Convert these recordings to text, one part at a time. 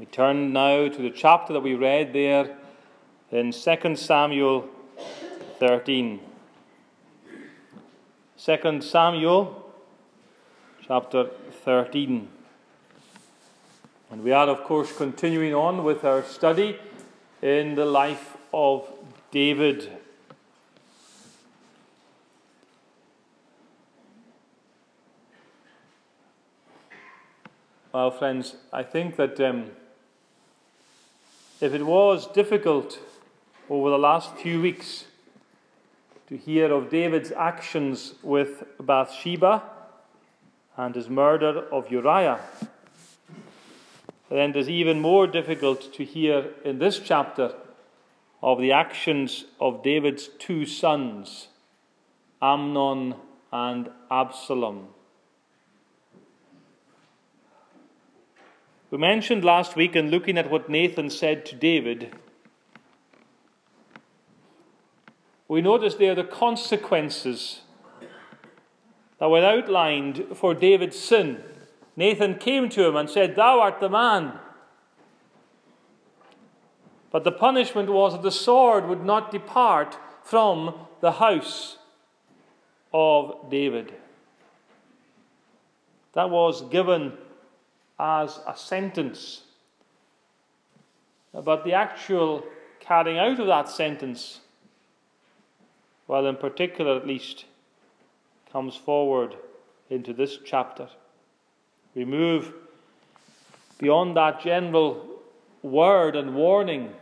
We turn now to the chapter that we read there in 2 Samuel 13. 2 Samuel chapter 13. And we are, of course, continuing on with our study in the life of David. Well, friends, I think that um, if it was difficult over the last few weeks to hear of David's actions with Bathsheba and his murder of Uriah, then it is even more difficult to hear in this chapter of the actions of David's two sons, Amnon and Absalom. We mentioned last week in looking at what Nathan said to David, we notice there the consequences that were outlined for David's sin. Nathan came to him and said, Thou art the man. But the punishment was that the sword would not depart from the house of David. That was given as a sentence. But the actual carrying out of that sentence, well, in particular at least, comes forward into this chapter. We move beyond that general word and warning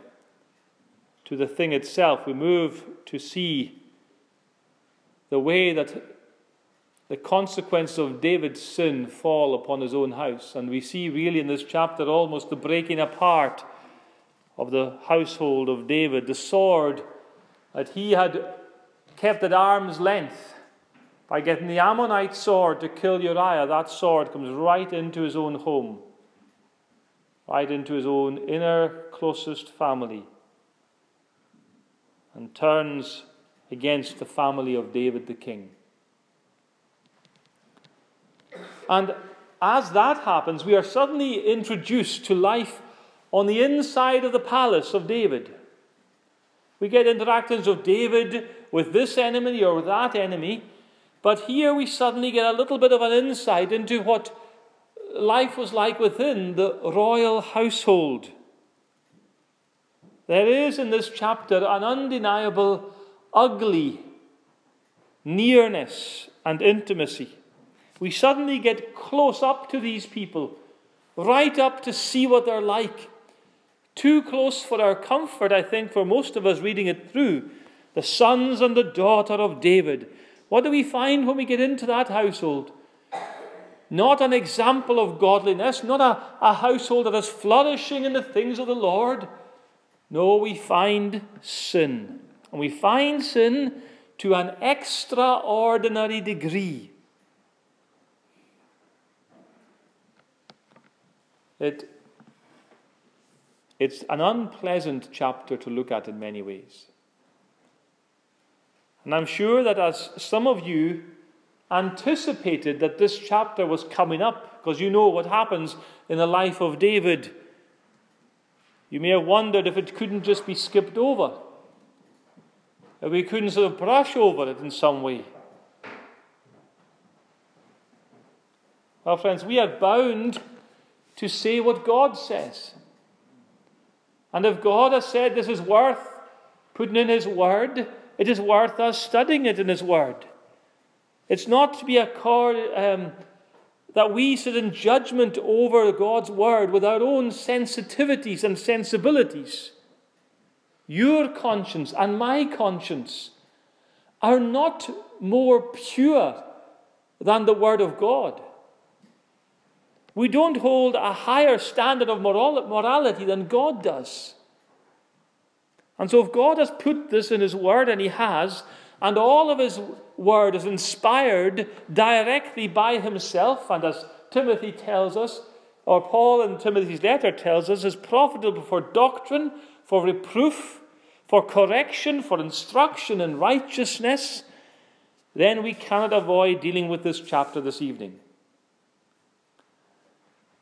to the thing itself. We move to see the way that the consequence of David's sin fall upon his own house. And we see really in this chapter almost the breaking apart of the household of David. The sword that he had kept at arm's length by getting the Ammonite sword to kill Uriah, that sword comes right into his own home, right into his own inner closest family, and turns against the family of David the king. And as that happens, we are suddenly introduced to life on the inside of the palace of David. We get interactions of David with this enemy or with that enemy, but here we suddenly get a little bit of an insight into what life was like within the royal household. There is in this chapter an undeniable, ugly nearness and intimacy we suddenly get close up to these people, right up to see what they're like. Too close for our comfort, I think, for most of us reading it through. The sons and the daughter of David. What do we find when we get into that household? Not an example of godliness, not a, a household that is flourishing in the things of the Lord. No, we find sin. And we find sin to an extraordinary degree. It, it's an unpleasant chapter to look at in many ways. And I'm sure that as some of you anticipated that this chapter was coming up, because you know what happens in the life of David, you may have wondered if it couldn't just be skipped over, if we couldn't sort of brush over it in some way. Well, friends, we are bound to say what God says. And if God has said this is worth putting in His Word, it is worth us studying it in His Word. It's not to be a cord, um, that we sit in judgment over God's Word with our own sensitivities and sensibilities. Your conscience and my conscience are not more pure than the Word of God. We don't hold a higher standard of moral- morality than God does. And so, if God has put this in His Word, and He has, and all of His Word is inspired directly by Himself, and as Timothy tells us, or Paul in Timothy's letter tells us, is profitable for doctrine, for reproof, for correction, for instruction in righteousness, then we cannot avoid dealing with this chapter this evening.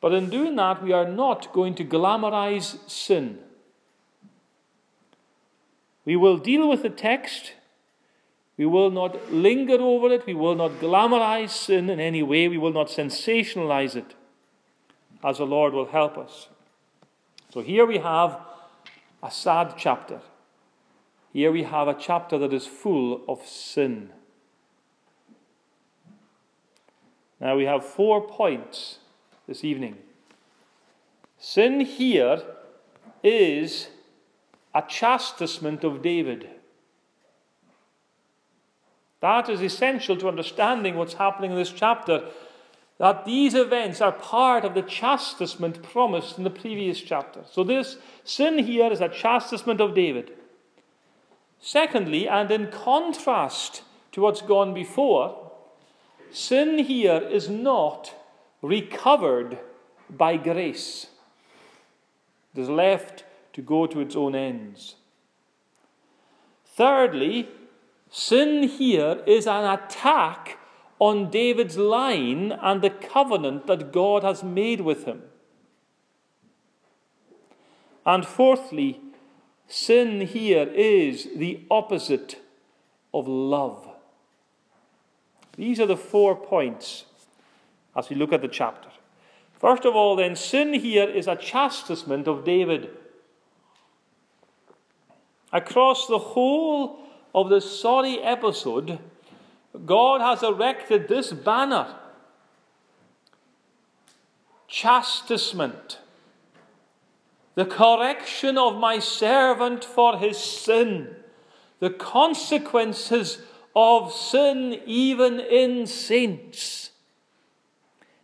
But in doing that, we are not going to glamorize sin. We will deal with the text. We will not linger over it. We will not glamorize sin in any way. We will not sensationalize it, as the Lord will help us. So here we have a sad chapter. Here we have a chapter that is full of sin. Now we have four points this evening. Sin here is a chastisement of David. That is essential to understanding what's happening in this chapter. That these events are part of the chastisement promised in the previous chapter. So, this sin here is a chastisement of David. Secondly, and in contrast to what's gone before, sin here is not recovered by grace. It is left to go to its own ends. Thirdly, sin here is an attack on David's line and the covenant that God has made with him. And fourthly, sin here is the opposite of love. These are the four points as we look at the chapter. First of all, then, sin here is a chastisement of David. Across the whole of the sorry episode, God has erected this banner chastisement, the correction of my servant for his sin, the consequences of sin even in saints.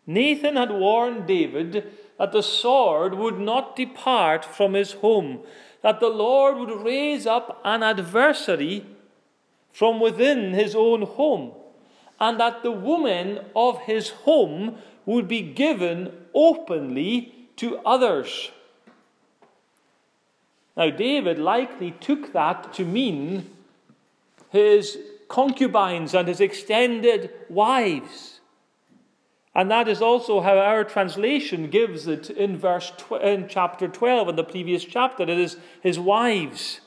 Nathan had warned David that the sword would not depart from his home, that the Lord would raise up an adversary from within his own home, and that the woman of his home would be given openly to others. Now, David likely took that to mean his concubines and his extended wives. And that is also how our translation gives it in verse tw- in chapter 12 in the previous chapter. It is his wives.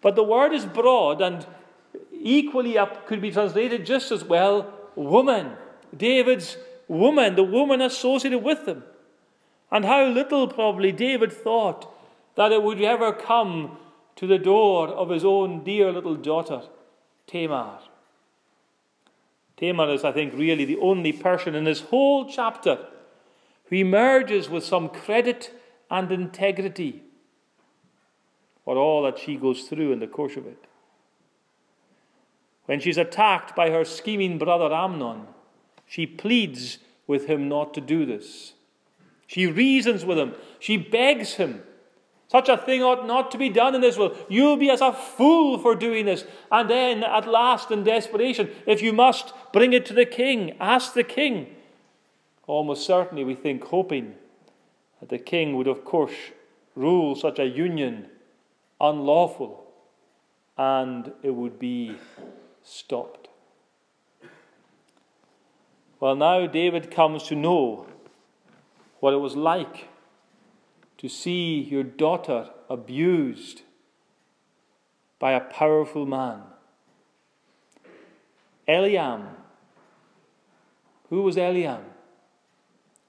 But the word is broad and equally up could be translated just as well woman. David's woman, the woman associated with him. And how little probably David thought that it would ever come to the door of his own dear little daughter, Tamar. Tamar is, I think, really the only person in this whole chapter who emerges with some credit and integrity for all that she goes through in the course of it. When she's attacked by her scheming brother Amnon, she pleads with him not to do this. She reasons with him. She begs him such a thing ought not to be done in world. You'll be as a fool for doing this. And then, at last, in desperation, if you must, bring it to the king. Ask the king. Almost certainly, we think, hoping that the king would, of course, rule such a union unlawful and it would be stopped. Well, now David comes to know what it was like to see your daughter abused by a powerful man. Eliam. Who was Eliam?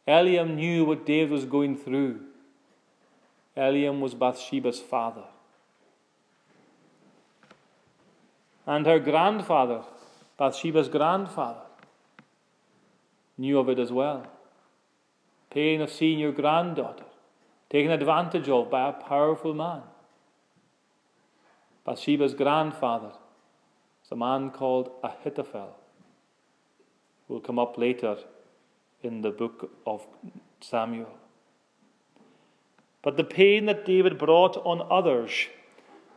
Eliam knew what David was going through. Eliam was Bathsheba's father. And her grandfather, Bathsheba's grandfather, knew of it as well. Pain of seeing your granddaughter taken advantage of by a powerful man. Bathsheba's grandfather is a man called Ahithophel, who will come up later in the book of Samuel. But the pain that David brought on others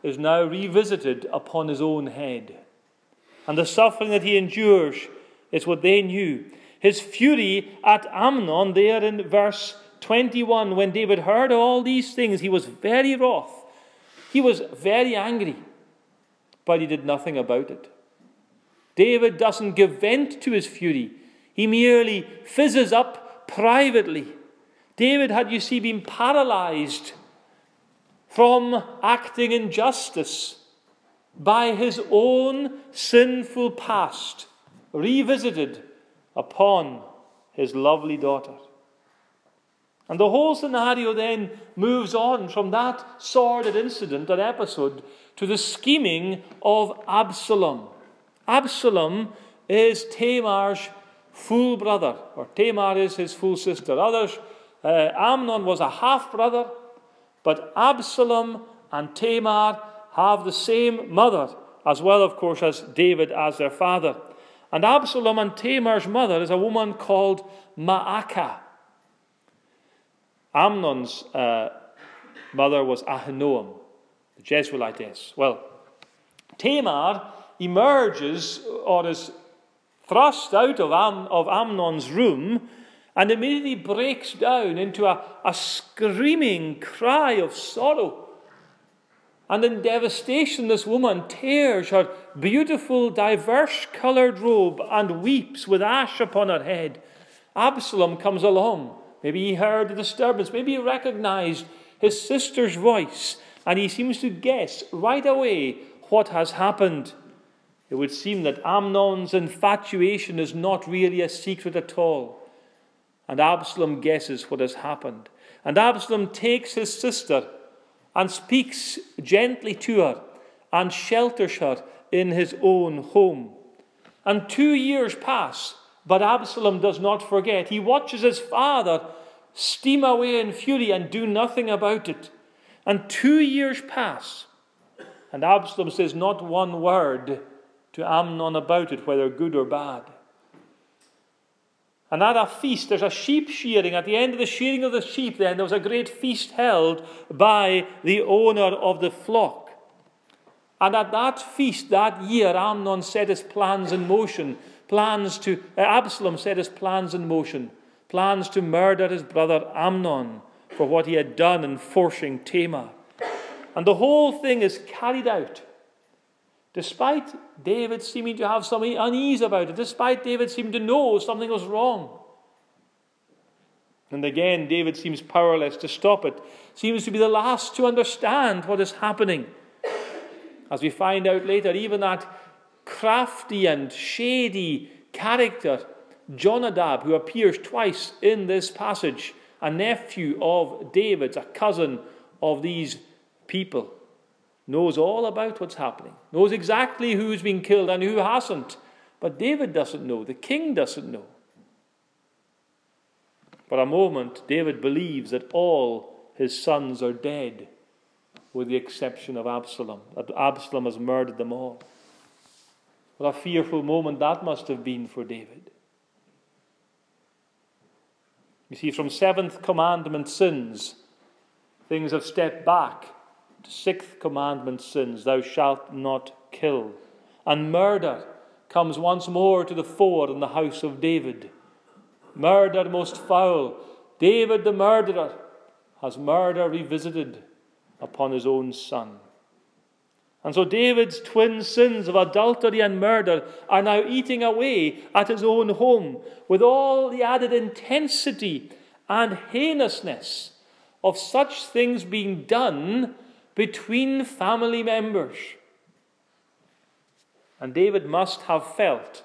is now revisited upon his own head. And the suffering that he endures is what they knew. His fury at Amnon, there in verse 21, when David heard all these things, he was very wroth. He was very angry, but he did nothing about it. David doesn't give vent to his fury, he merely fizzes up privately. David had, you see, been paralyzed from acting in justice by his own sinful past, revisited upon his lovely daughter. And the whole scenario then moves on from that sordid incident, that episode, to the scheming of Absalom. Absalom is Tamar's full brother, or Tamar is his full sister. Others, uh, Amnon was a half brother, but Absalom and Tamar have the same mother, as well, of course, as David as their father. And Absalom and Tamar's mother is a woman called Maacah. Amnon's uh, mother was Ahinoam, the Jezreelitess. Well, Tamar emerges or is thrust out of, Am- of Amnon's room and immediately breaks down into a, a screaming cry of sorrow. And in devastation, this woman tears her beautiful, diverse coloured robe and weeps with ash upon her head. Absalom comes along. Maybe he heard the disturbance. Maybe he recognized his sister's voice. And he seems to guess right away what has happened. It would seem that Amnon's infatuation is not really a secret at all. And Absalom guesses what has happened. And Absalom takes his sister and speaks gently to her and shelters her in his own home. And two years pass, but Absalom does not forget. He watches his father steam away in fury and do nothing about it. And two years pass, and Absalom says not one word to Amnon about it, whether good or bad. And at a feast, there's a sheep shearing. At the end of the shearing of the sheep, then, there was a great feast held by the owner of the flock. And at that feast that year, Amnon set his plans in motion. Plans to, uh, Absalom set his plans in motion. Plans to murder his brother Amnon for what he had done in forcing Tamar. And the whole thing is carried out Despite David seeming to have some unease about it, despite David seeming to know something was wrong. And again, David seems powerless to stop it, seems to be the last to understand what is happening. As we find out later, even that crafty and shady character, Jonadab, who appears twice in this passage, a nephew of David's, a cousin of these people knows all about what's happening, knows exactly who's been killed and who hasn't. But David doesn't know, the king doesn't know. For a moment, David believes that all his sons are dead, with the exception of Absalom, that Absalom has murdered them all. What a fearful moment that must have been for David. You see, from seventh commandment sins, things have stepped back to sixth commandment sins, thou shalt not kill. And murder comes once more to the fore in the house of David. Murder most foul. David the murderer has murder revisited upon his own son. And so David's twin sins of adultery and murder are now eating away at his own home with all the added intensity and heinousness of such things being done between family members. And David must have felt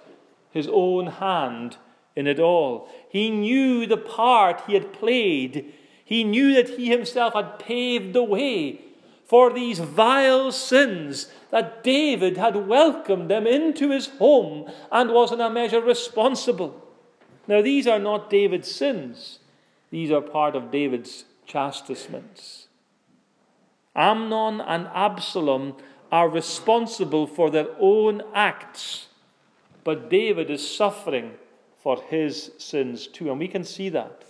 his own hand in it all. He knew the part he had played. He knew that he himself had paved the way for these vile sins, that David had welcomed them into his home and was in a measure responsible. Now, these are not David's sins, these are part of David's chastisements. Amnon and Absalom are responsible for their own acts, but David is suffering for his sins too, and we can see that.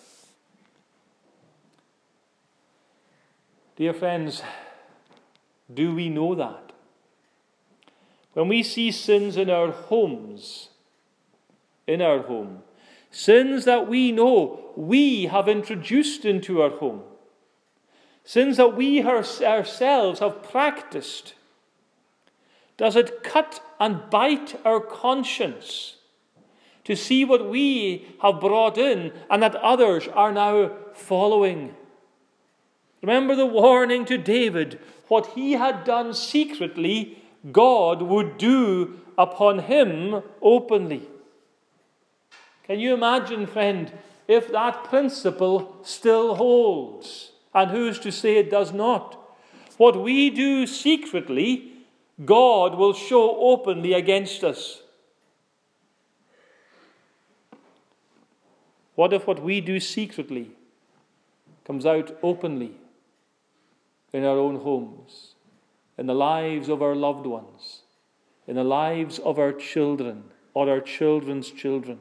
Dear friends, do we know that? When we see sins in our homes, in our home, sins that we know we have introduced into our home, sins that we ourselves have practiced? Does it cut and bite our conscience to see what we have brought in and that others are now following. Remember the warning to David what he had done secretly, God would do upon him openly. Can you imagine, friend, if that principle still holds? And who's to say it does not? What we do secretly, God will show openly against us. What if what we do secretly comes out openly in our own homes, in the lives of our loved ones, in the lives of our children or our children's children?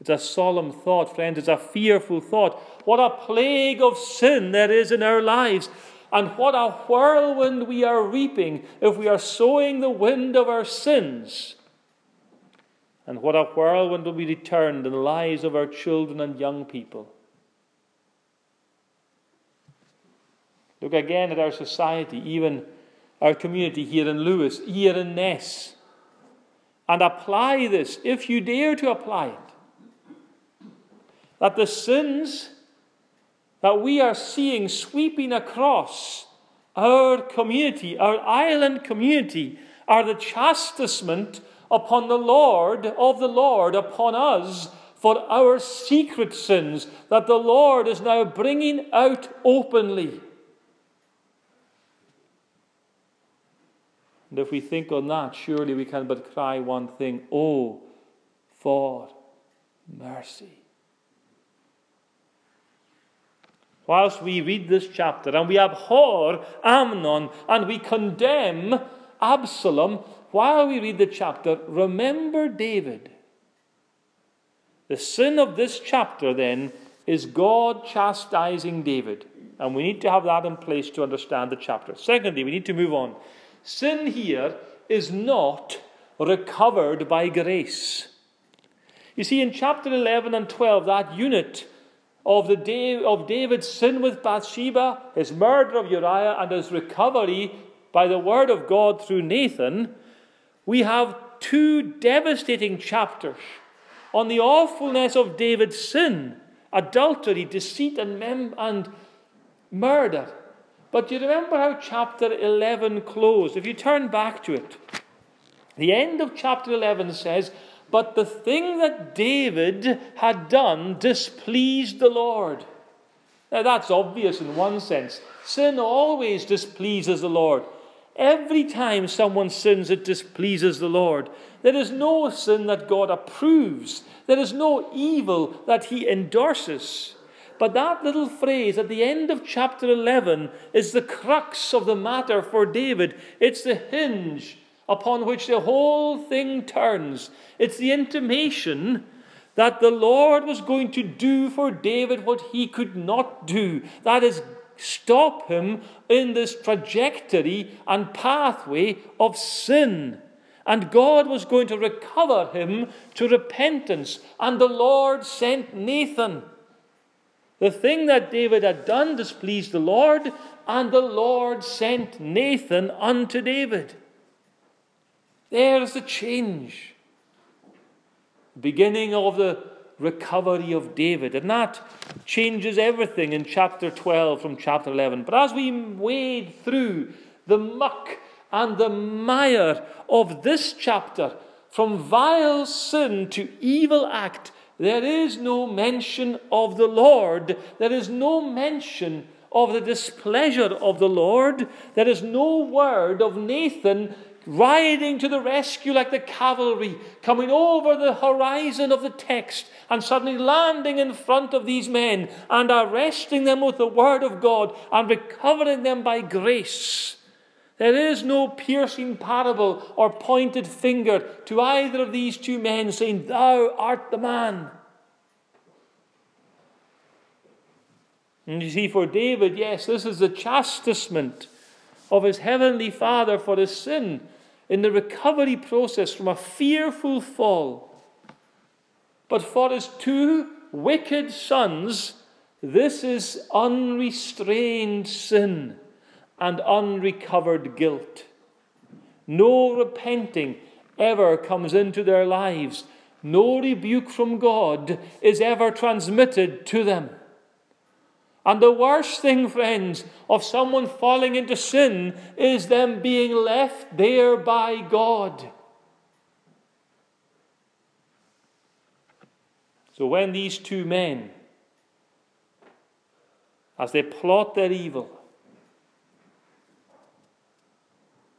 It's a solemn thought, friends. It's a fearful thought. What a plague of sin there is in our lives. And what a whirlwind we are reaping if we are sowing the wind of our sins and what a whirlwind will be returned in the lives of our children and young people. Look again at our society, even our community here in Lewis, here in Ness, and apply this, if you dare to apply it, that the sins that we are seeing sweeping across our community, our island community, are the chastisement upon the Lord of the Lord, upon us for our secret sins that the Lord is now bringing out openly. And if we think on that, surely we can but cry one thing Oh, for mercy. Whilst we read this chapter and we abhor Amnon and we condemn Absalom, while we read the chapter, remember David. The sin of this chapter, then, is God chastising David. And we need to have that in place to understand the chapter. Secondly, we need to move on. Sin here is not recovered by grace. You see, in chapter 11 and 12, that unit of, the day, of David's sin with Bathsheba, his murder of Uriah, and his recovery by the word of God through Nathan, we have two devastating chapters on the awfulness of David's sin adultery, deceit, and, mem- and murder. But you remember how chapter 11 closed? If you turn back to it, the end of chapter 11 says, But the thing that David had done displeased the Lord. Now that's obvious in one sense. Sin always displeases the Lord. Every time someone sins, it displeases the Lord. There is no sin that God approves, there is no evil that He endorses. But that little phrase at the end of chapter 11 is the crux of the matter for David. It's the hinge upon which the whole thing turns. It's the intimation that the Lord was going to do for David what he could not do. That is, stop him in this trajectory and pathway of sin. And God was going to recover him to repentance. And the Lord sent Nathan. The thing that David had done displeased the Lord, and the Lord sent Nathan unto David. There's the change. Beginning of the recovery of David. And that changes everything in chapter 12 from chapter 11. But as we wade through the muck and the mire of this chapter, from vile sin to evil act, there is no mention of the Lord. There is no mention of the displeasure of the Lord. There is no word of Nathan riding to the rescue like the cavalry, coming over the horizon of the text and suddenly landing in front of these men and arresting them with the word of God and recovering them by grace. There is no piercing parable or pointed finger to either of these two men saying, Thou art the man. And you see, for David, yes, this is the chastisement of his heavenly Father for his sin in the recovery process from a fearful fall. But for his two wicked sons, this is unrestrained sin and unrecovered guilt. No repenting ever comes into their lives. no rebuke from God is ever transmitted to them. And the worst thing, friends, of someone falling into sin is them being left there by God. So when these two men, as they plot their evil,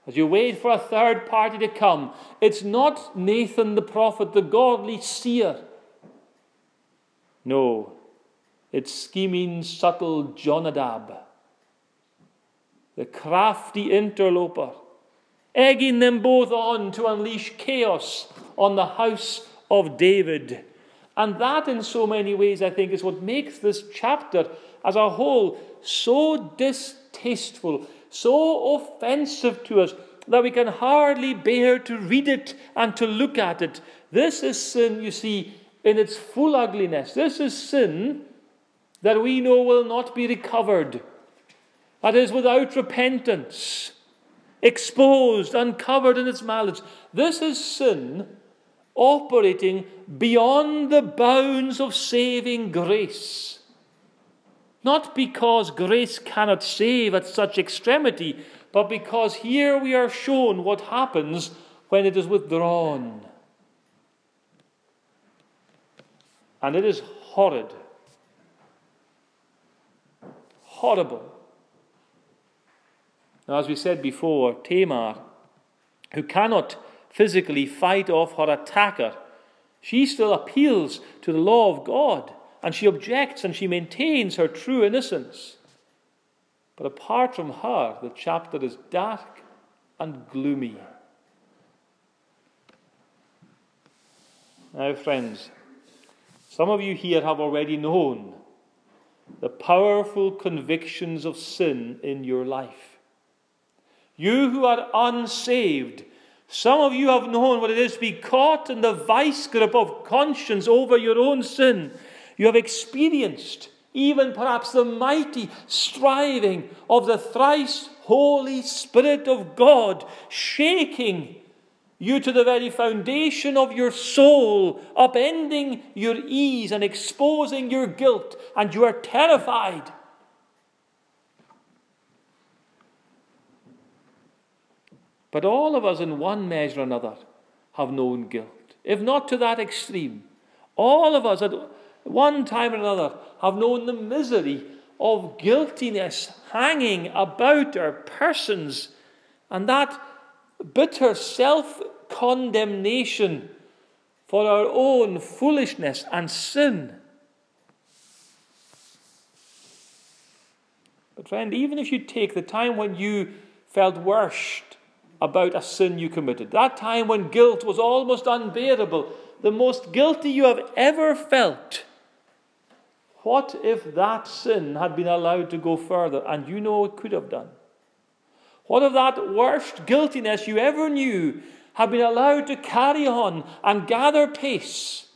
as you wait for a third party to come, it's not Nathan the prophet, the godly seer. No, it's scheming, subtle Jonadab, the crafty interloper, egging them both on to unleash chaos on the house of David. And that, in so many ways, I think, is what makes this chapter as a whole so distasteful, so offensive to us, that we can hardly bear to read it and to look at it. This is sin, you see, in its full ugliness. This is sin that we know will not be recovered, that is without repentance, exposed, uncovered in its malice. This is sin operating beyond the bounds of saving grace. Not because grace cannot save at such extremity, but because here we are shown what happens when it is withdrawn. And it is horrid horrible. Now, as we said before, Tamar, who cannot physically fight off her attacker, she still appeals to the law of God and she objects and she maintains her true innocence. But apart from her, the chapter is dark and gloomy. Now, friends, some of you here have already known the powerful convictions of sin in your life. You who are unsaved, some of you have known what it is to be caught in the vice grip of conscience over your own sin. You have experienced even perhaps the mighty striving of the thrice Holy Spirit of God shaking you to the very foundation of your soul, upending your ease and exposing your guilt, and you are terrified. But all of us, in one measure or another, have known guilt, if not to that extreme. All of us, at one time or another, have known the misery of guiltiness hanging about our persons, and that bitter self condemnation for our own foolishness and sin. But, friend, even if you take the time when you felt worst about a sin you committed, that time when guilt was almost unbearable, the most guilty you have ever felt, what if that sin had been allowed to go further and you know it could have done? What if that worst guiltiness you ever knew had been allowed to carry on and gather pace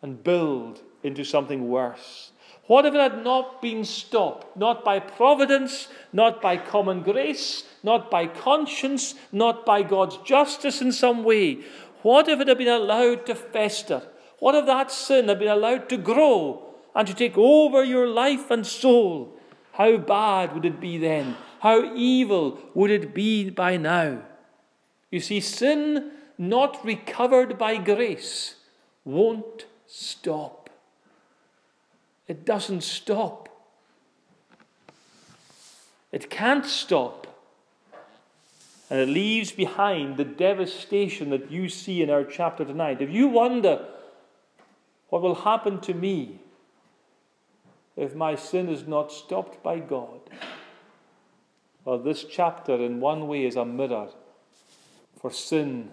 and build into something worse? What if it had not been stopped, not by providence, not by common grace, not by conscience, not by God's justice in some way? What if it had been allowed to fester? What if that sin had been allowed to grow and to take over your life and soul? How bad would it be then? How evil would it be by now? You see, sin not recovered by grace won't stop. It doesn't stop. It can't stop. And it leaves behind the devastation that you see in our chapter tonight. If you wonder what will happen to me if my sin is not stopped by God, well, this chapter, in one way, is a mirror for sin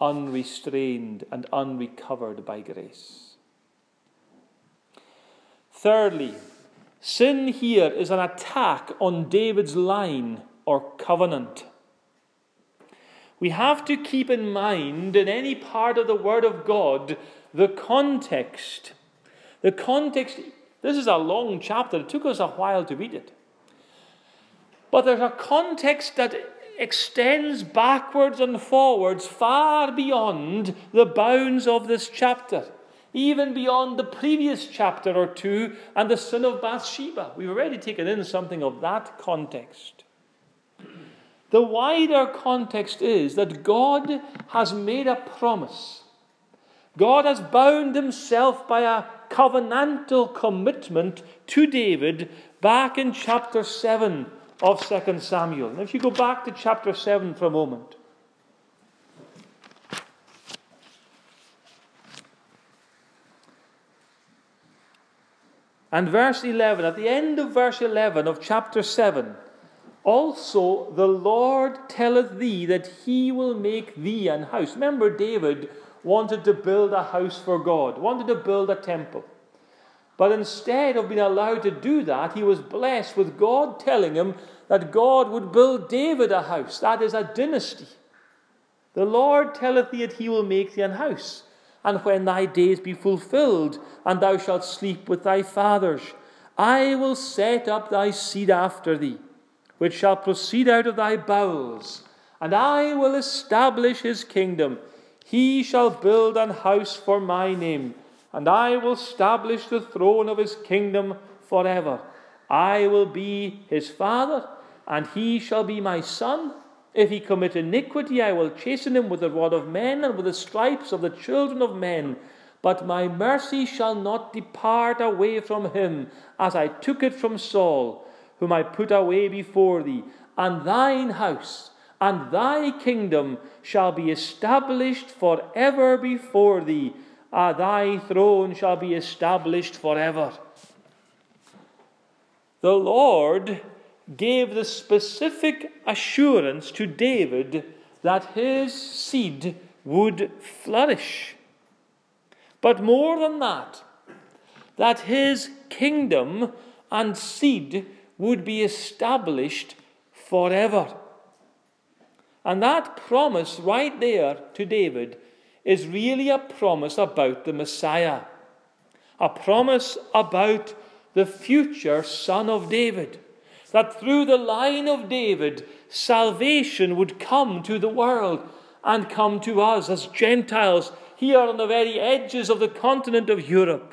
unrestrained and unrecovered by grace. Thirdly, sin here is an attack on David's line or covenant. We have to keep in mind in any part of the Word of God the context. The context, this is a long chapter, it took us a while to read it. But there's a context that extends backwards and forwards far beyond the bounds of this chapter, even beyond the previous chapter or two and the sin of Bathsheba. We've already taken in something of that context. The wider context is that God has made a promise. God has bound himself by a covenantal commitment to David back in chapter 7 of 2 Samuel. And if you go back to chapter 7 for a moment. And verse 11, at the end of verse 11 of chapter 7, also the Lord telleth thee that he will make thee an house. Remember, David wanted to build a house for God, wanted to build a temple. But instead of being allowed to do that, he was blessed with God telling him that God would build David a house. That is a dynasty. The Lord telleth thee that he will make thee an house. And when thy days be fulfilled, and thou shalt sleep with thy fathers, I will set up thy seed after thee, which shall proceed out of thy bowels, and I will establish his kingdom. He shall build an house for my name and I will establish the throne of his kingdom forever. I will be his father, and he shall be my son. If he commit iniquity, I will chasten him with the rod of men and with the stripes of the children of men. But my mercy shall not depart away from him, as I took it from Saul, whom I put away before thee. And thine house and thy kingdom shall be established for ever before thee ah, thy throne shall be established forever. The Lord gave the specific assurance to David that his seed would flourish. But more than that, that his kingdom and seed would be established forever. And that promise right there to David is really a promise about the Messiah, a promise about the future Son of David. That through the line of David, salvation would come to the world and come to us as Gentiles here on the very edges of the continent of Europe.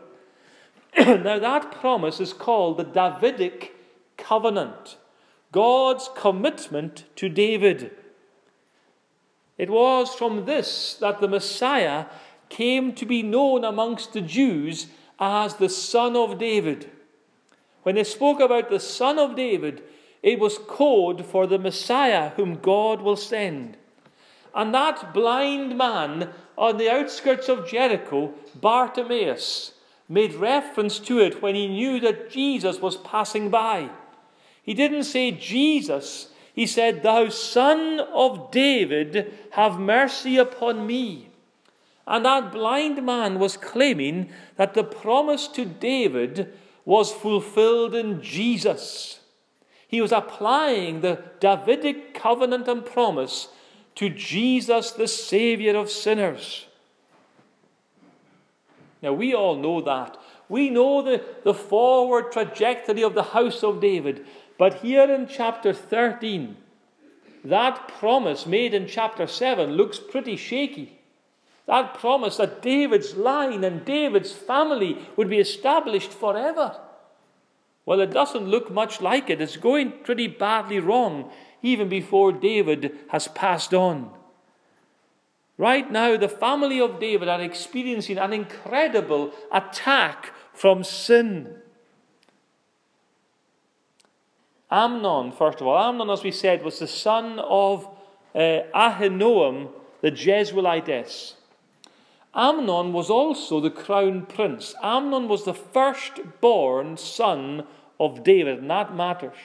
now, that promise is called the Davidic covenant, God's commitment to David. It was from this that the Messiah came to be known amongst the Jews as the Son of David. When they spoke about the Son of David, it was code for the Messiah whom God will send. And that blind man on the outskirts of Jericho, Bartimaeus, made reference to it when he knew that Jesus was passing by. He didn't say Jesus, he said, Thou son of David, have mercy upon me. And that blind man was claiming that the promise to David was fulfilled in Jesus. He was applying the Davidic covenant and promise to Jesus, the Savior of sinners. Now, we all know that. We know the, the forward trajectory of the house of David. But here in chapter 13, that promise made in chapter 7 looks pretty shaky. That promise that David's line and David's family would be established forever. Well, it doesn't look much like it. It's going pretty badly wrong even before David has passed on. Right now, the family of David are experiencing an incredible attack from sin. Amnon, first of all, Amnon, as we said, was the son of uh, Ahinoam, the Jezreelitess. Amnon was also the crown prince. Amnon was the firstborn son of David, and that matters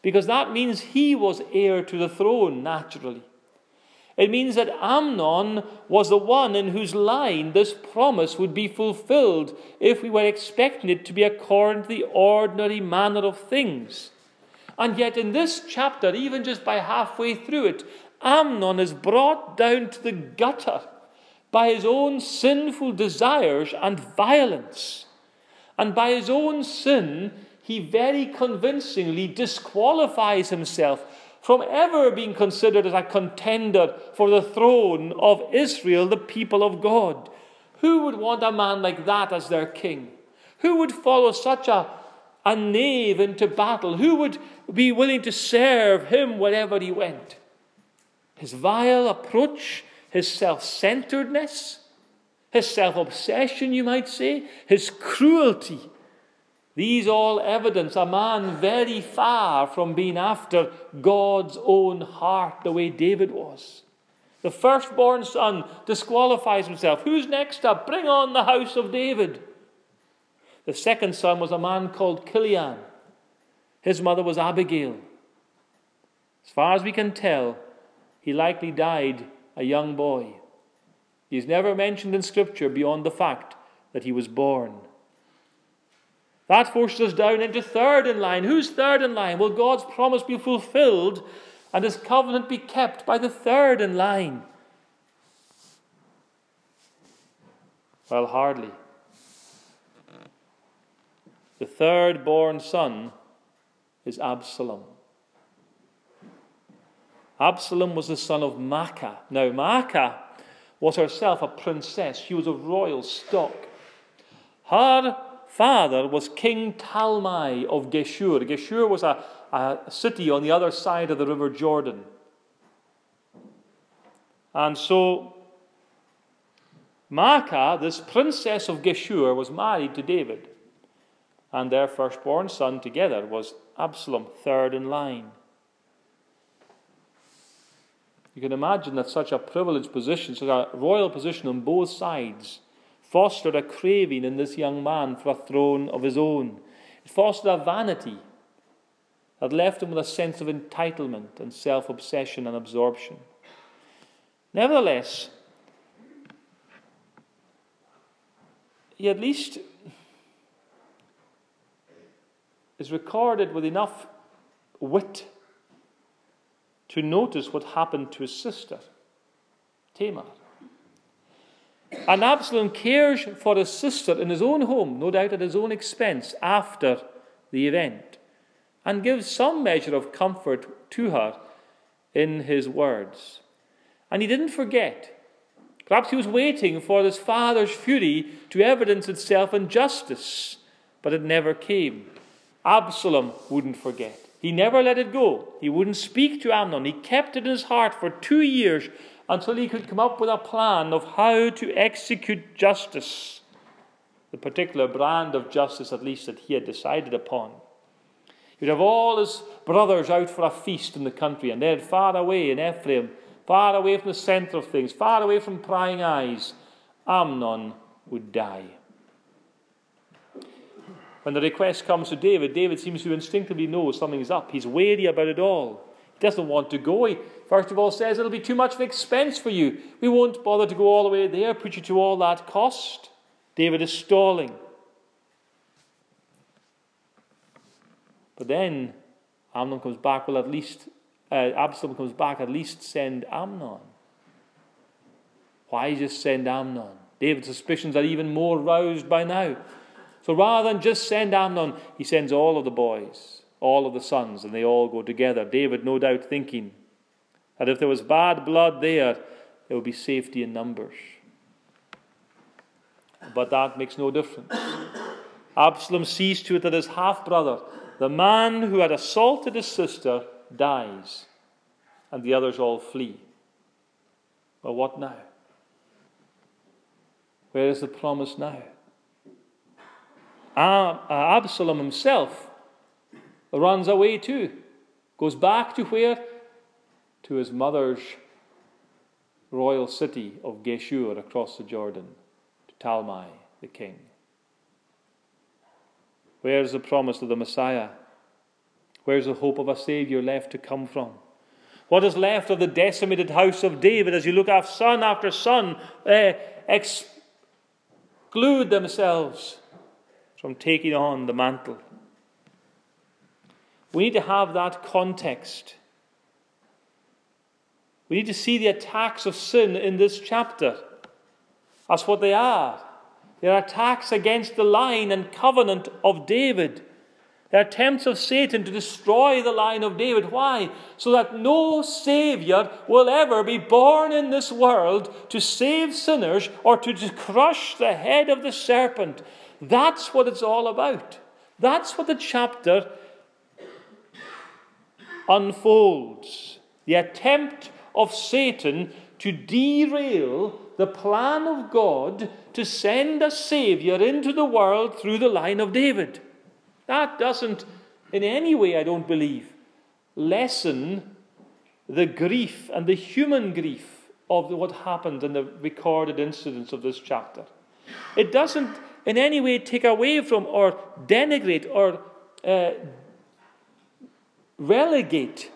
because that means he was heir to the throne naturally. It means that Amnon was the one in whose line this promise would be fulfilled if we were expecting it to be according to the ordinary manner of things. And yet, in this chapter, even just by halfway through it, Amnon is brought down to the gutter by his own sinful desires and violence. And by his own sin, he very convincingly disqualifies himself from ever being considered as a contender for the throne of Israel, the people of God. Who would want a man like that as their king? Who would follow such a, a knave into battle? Who would be willing to serve him wherever he went? His vile approach, his self centeredness, his self obsession, you might say, his cruelty. These all evidence a man very far from being after God's own heart, the way David was. The firstborn son disqualifies himself. Who's next up? Bring on the house of David. The second son was a man called Chileab. His mother was Abigail. As far as we can tell, he likely died a young boy. He's never mentioned in Scripture beyond the fact that he was born. That forces us down into third in line. Who's third in line? Will God's promise be fulfilled and his covenant be kept by the third in line? Well, hardly. The third born son is Absalom. Absalom was the son of Maacah. Now, Maacah was herself a princess, she was of royal stock. Her father was King Talmai of Geshur. Geshur was a, a city on the other side of the River Jordan. And so Maacah, this princess of Geshur, was married to David. And their firstborn son together was Absalom, third in line. You can imagine that such a privileged position, such a royal position on both sides, fostered a craving in this young man for a throne of his own. It fostered a vanity that left him with a sense of entitlement and self obsession and absorption. Nevertheless, he at least is recorded with enough wit to notice what happened to his sister, Tamar. And Absalom cares for his sister in his own home, no doubt at his own expense, after the event, and gives some measure of comfort to her in his words. And he didn't forget. Perhaps he was waiting for his father's fury to evidence itself in justice, but it never came. Absalom wouldn't forget. He never let it go. He wouldn't speak to Amnon. He kept it in his heart for two years until he could come up with a plan of how to execute justice, the particular brand of justice, at least, that he had decided upon. He'd have all his brothers out for a feast in the country, and they'd far away in Ephraim, far away from the centre of things, far away from prying eyes. Amnon would die. When the request comes to David, David seems to instinctively know something's up. He's wary about it all. He doesn't want to go. He first of all says it'll be too much of an expense for you. We won't bother to go all the way there, put you to all that cost. David is stalling. But then Amnon comes back, well, at least, uh, Absalom comes back, at least send Amnon. Why just send Amnon? David's suspicions are even more roused by now. So rather than just send Amnon, he sends all of the boys, all of the sons, and they all go together. David, no doubt, thinking that if there was bad blood there, there would be safety in numbers. But that makes no difference. Absalom sees to it that his half brother, the man who had assaulted his sister, dies, and the others all flee. Well, what now? Where is the promise now? Uh, Absalom himself runs away too, goes back to where? To his mother's royal city of Geshur across the Jordan, to Talmai, the king. Where's the promise of the Messiah? Where's the hope of a Saviour left to come from? What is left of the decimated house of David as you look after son after son uh, exclude themselves from taking on the mantle. We need to have that context. We need to see the attacks of sin in this chapter as what they are. They are attacks against the line and covenant of David. the attempts of Satan to destroy the line of David. Why? So that no Savior will ever be born in this world to save sinners or to crush the head of the serpent. That's what it's all about. That's what the chapter unfolds. The attempt of Satan to derail the plan of God to send a Savior into the world through the line of David. That doesn't, in any way, I don't believe, lessen the grief and the human grief of what happened in the recorded incidents of this chapter. It doesn't in any way take away from or denigrate or uh, relegate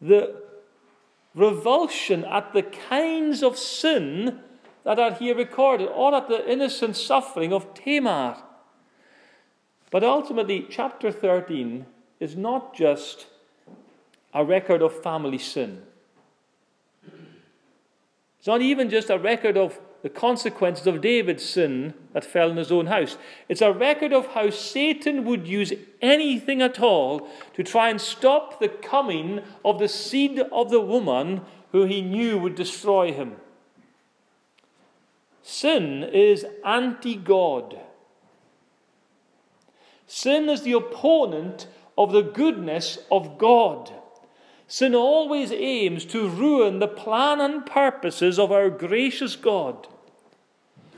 the revulsion at the kinds of sin that are here recorded or at the innocent suffering of Tamar. But ultimately, chapter 13 is not just a record of family sin. It's not even just a record of the consequences of David's sin that fell in his own house. It's a record of how Satan would use anything at all to try and stop the coming of the seed of the woman who he knew would destroy him. Sin is anti God. Sin is the opponent of the goodness of God. Sin always aims to ruin the plan and purposes of our gracious God.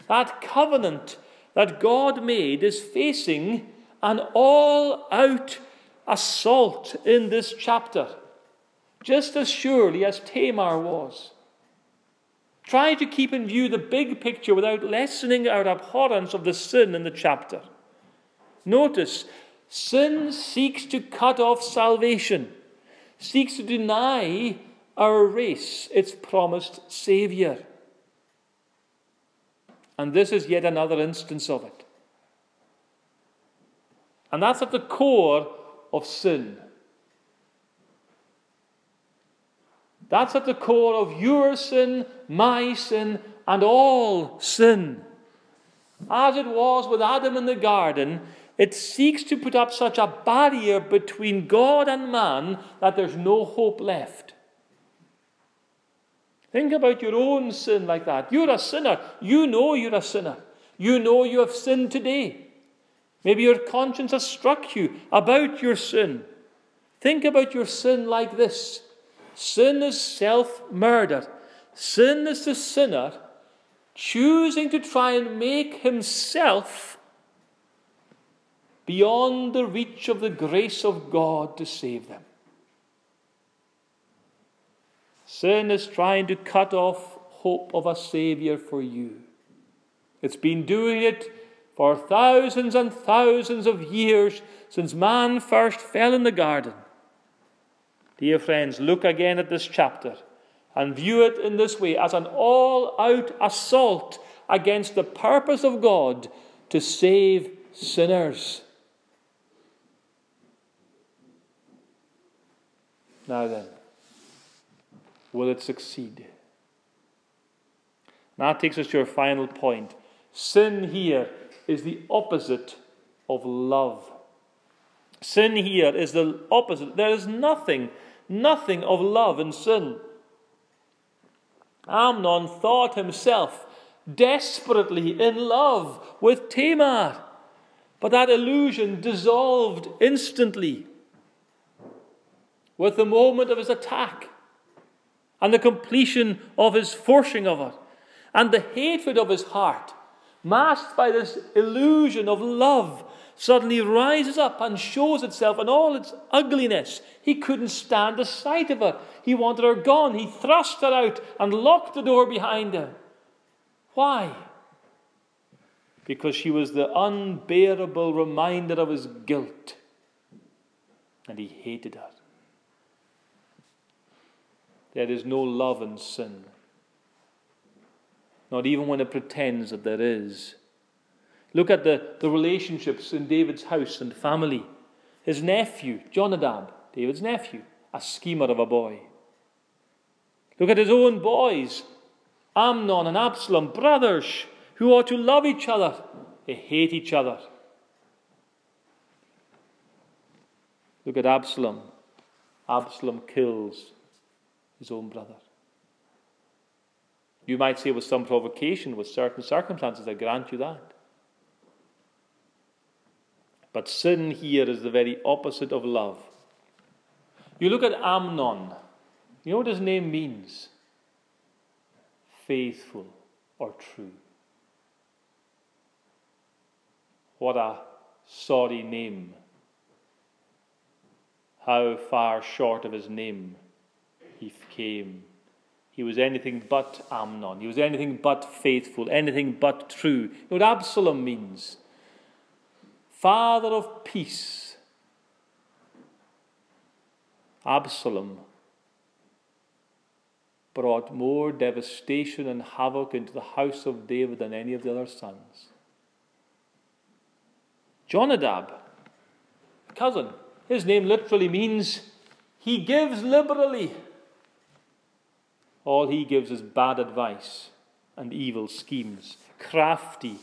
That covenant that God made is facing an all out assault in this chapter, just as surely as Tamar was. Try to keep in view the big picture without lessening our abhorrence of the sin in the chapter. Notice, sin seeks to cut off salvation, seeks to deny our race its promised Saviour. And this is yet another instance of it. And that's at the core of sin. That's at the core of your sin, my sin, and all sin. As it was with Adam in the garden, it seeks to put up such a barrier between God and man that there's no hope left. Think about your own sin like that. You're a sinner. You know you're a sinner. You know you have sinned today. Maybe your conscience has struck you about your sin. Think about your sin like this sin is self murder. Sin is the sinner choosing to try and make himself beyond the reach of the grace of God to save them. Sin is trying to cut off hope of a Saviour for you. It's been doing it for thousands and thousands of years since man first fell in the garden. Dear friends, look again at this chapter and view it in this way as an all out assault against the purpose of God to save sinners. Now then, will it succeed? Now That takes us to our final point. Sin here is the opposite of love. Sin here is the opposite. There is nothing, nothing of love in sin. Amnon thought himself desperately in love with Tamar, but that illusion dissolved instantly with the moment of his attack and the completion of his forcing of it and the hatred of his heart, masked by this illusion of love, suddenly rises up and shows itself in all its ugliness. He couldn't stand the sight of her. He wanted her gone. He thrust her out and locked the door behind him. Why? Because she was the unbearable reminder of his guilt. And he hated her. There is no love in sin. Not even when it pretends that there is. Look at the, the relationships in David's house and family. His nephew, Jonadab, David's nephew, a schemer of a boy. Look at his own boys, Amnon and Absalom, brothers who ought to love each other. They hate each other. Look at Absalom. Absalom kills his own brother. You might say with some provocation, with certain circumstances, I grant you that. But sin here is the very opposite of love. You look at Amnon. You know what his name means? Faithful or true. What a sorry name. How far short of his name he came. He was anything but Amnon. He was anything but faithful, anything but true. What Absalom means? Father of peace. Absalom brought more devastation and havoc into the house of David than any of the other sons. Jonadab, cousin, his name literally means he gives liberally. All he gives is bad advice and evil schemes, crafty,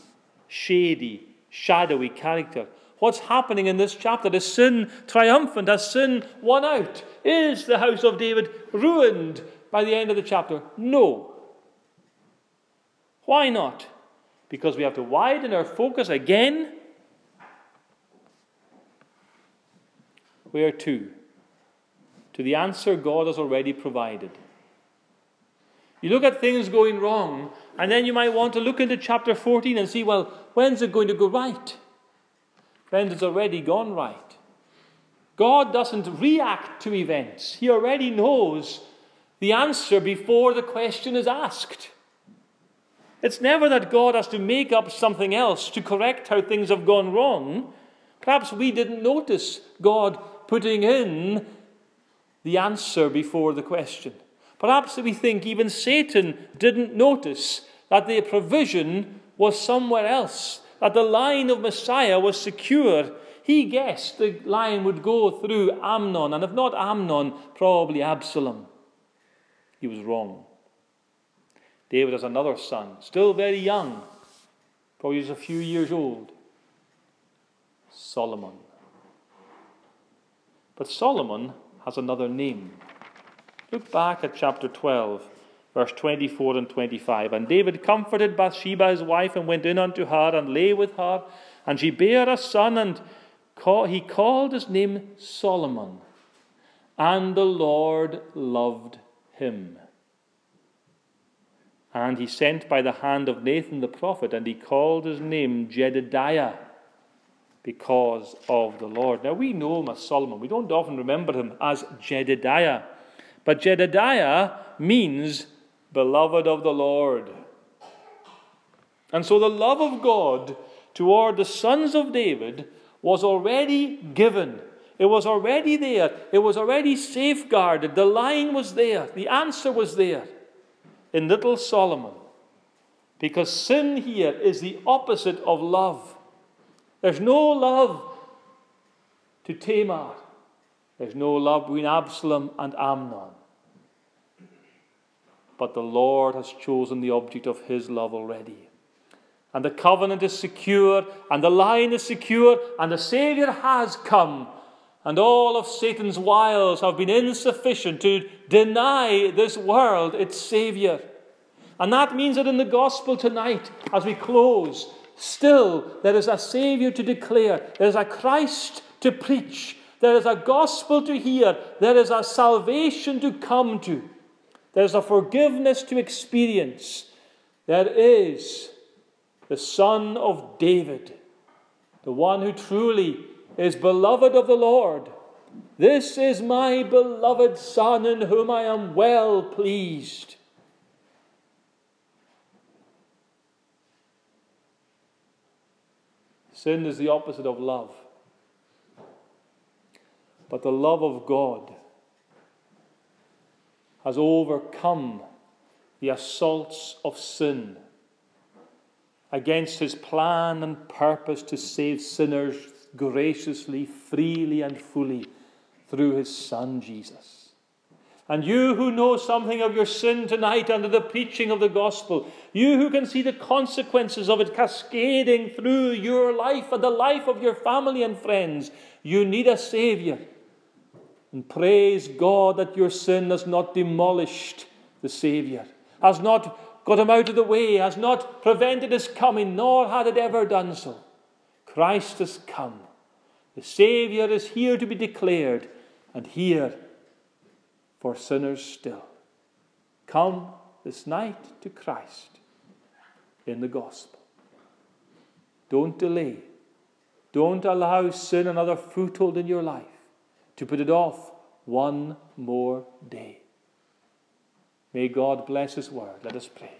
shady, shadowy character. What's happening in this chapter? Is sin triumphant? Has sin won out? Is the house of David ruined by the end of the chapter? No. Why not? Because we have to widen our focus again. Where to? To the answer God has already provided. You look at things going wrong, and then you might want to look into chapter 14 and see, well, when's it going to go right? Friends, it's already gone right. God doesn't react to events, He already knows the answer before the question is asked. It's never that God has to make up something else to correct how things have gone wrong. Perhaps we didn't notice God putting in the answer before the question. Perhaps we think even Satan didn't notice that the provision was somewhere else, that the line of Messiah was secure. He guessed the line would go through Amnon, and if not Amnon, probably Absalom. He was wrong. David has another son, still very young, probably just a few years old Solomon. But Solomon has another name. Look back at chapter 12, verse 24 and 25. And David comforted Bathsheba his wife and went in unto her and lay with her. And she bare a son, and he called his name Solomon. And the Lord loved him. And he sent by the hand of Nathan the prophet, and he called his name Jedediah because of the Lord. Now we know him as Solomon. We don't often remember him as Jedediah. But Jedediah means beloved of the Lord. And so the love of God toward the sons of David was already given. It was already there. It was already safeguarded. The line was there. The answer was there in little Solomon. Because sin here is the opposite of love. There's no love to Tamar. There's no love between Absalom and Amnon. But the Lord has chosen the object of his love already. And the covenant is secure, and the line is secure, and the Saviour has come. And all of Satan's wiles have been insufficient to deny this world its Saviour. And that means that in the gospel tonight, as we close, still there is a Saviour to declare, there is a Christ to preach, there is a gospel to hear, there is a salvation to come to. There's a forgiveness to experience. There is the Son of David, the one who truly is beloved of the Lord. This is my beloved Son in whom I am well pleased. Sin is the opposite of love. But the love of God has overcome the assaults of sin against his plan and purpose to save sinners graciously, freely, and fully through his Son Jesus. And you who know something of your sin tonight under the preaching of the gospel, you who can see the consequences of it cascading through your life and the life of your family and friends, you need a Saviour. And praise God that your sin has not demolished the Saviour, has not got him out of the way, has not prevented his coming, nor had it ever done so. Christ has come. The Saviour is here to be declared, and here for sinners still. Come this night to Christ in the gospel. Don't delay. Don't allow sin another foothold in your life to put it off one more day. May God bless His word. Let us pray.